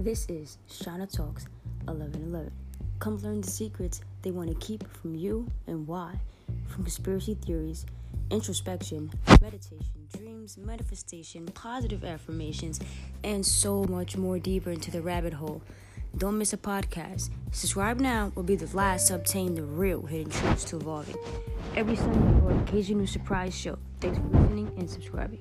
This is Shana Talks 1111. Come learn the secrets they want to keep from you and why. From conspiracy theories, introspection, meditation, dreams, manifestation, positive affirmations, and so much more deeper into the rabbit hole. Don't miss a podcast. Subscribe now will be the last to obtain the real hidden truths to evolving. Every Sunday or occasional surprise show. Thanks for listening and subscribing.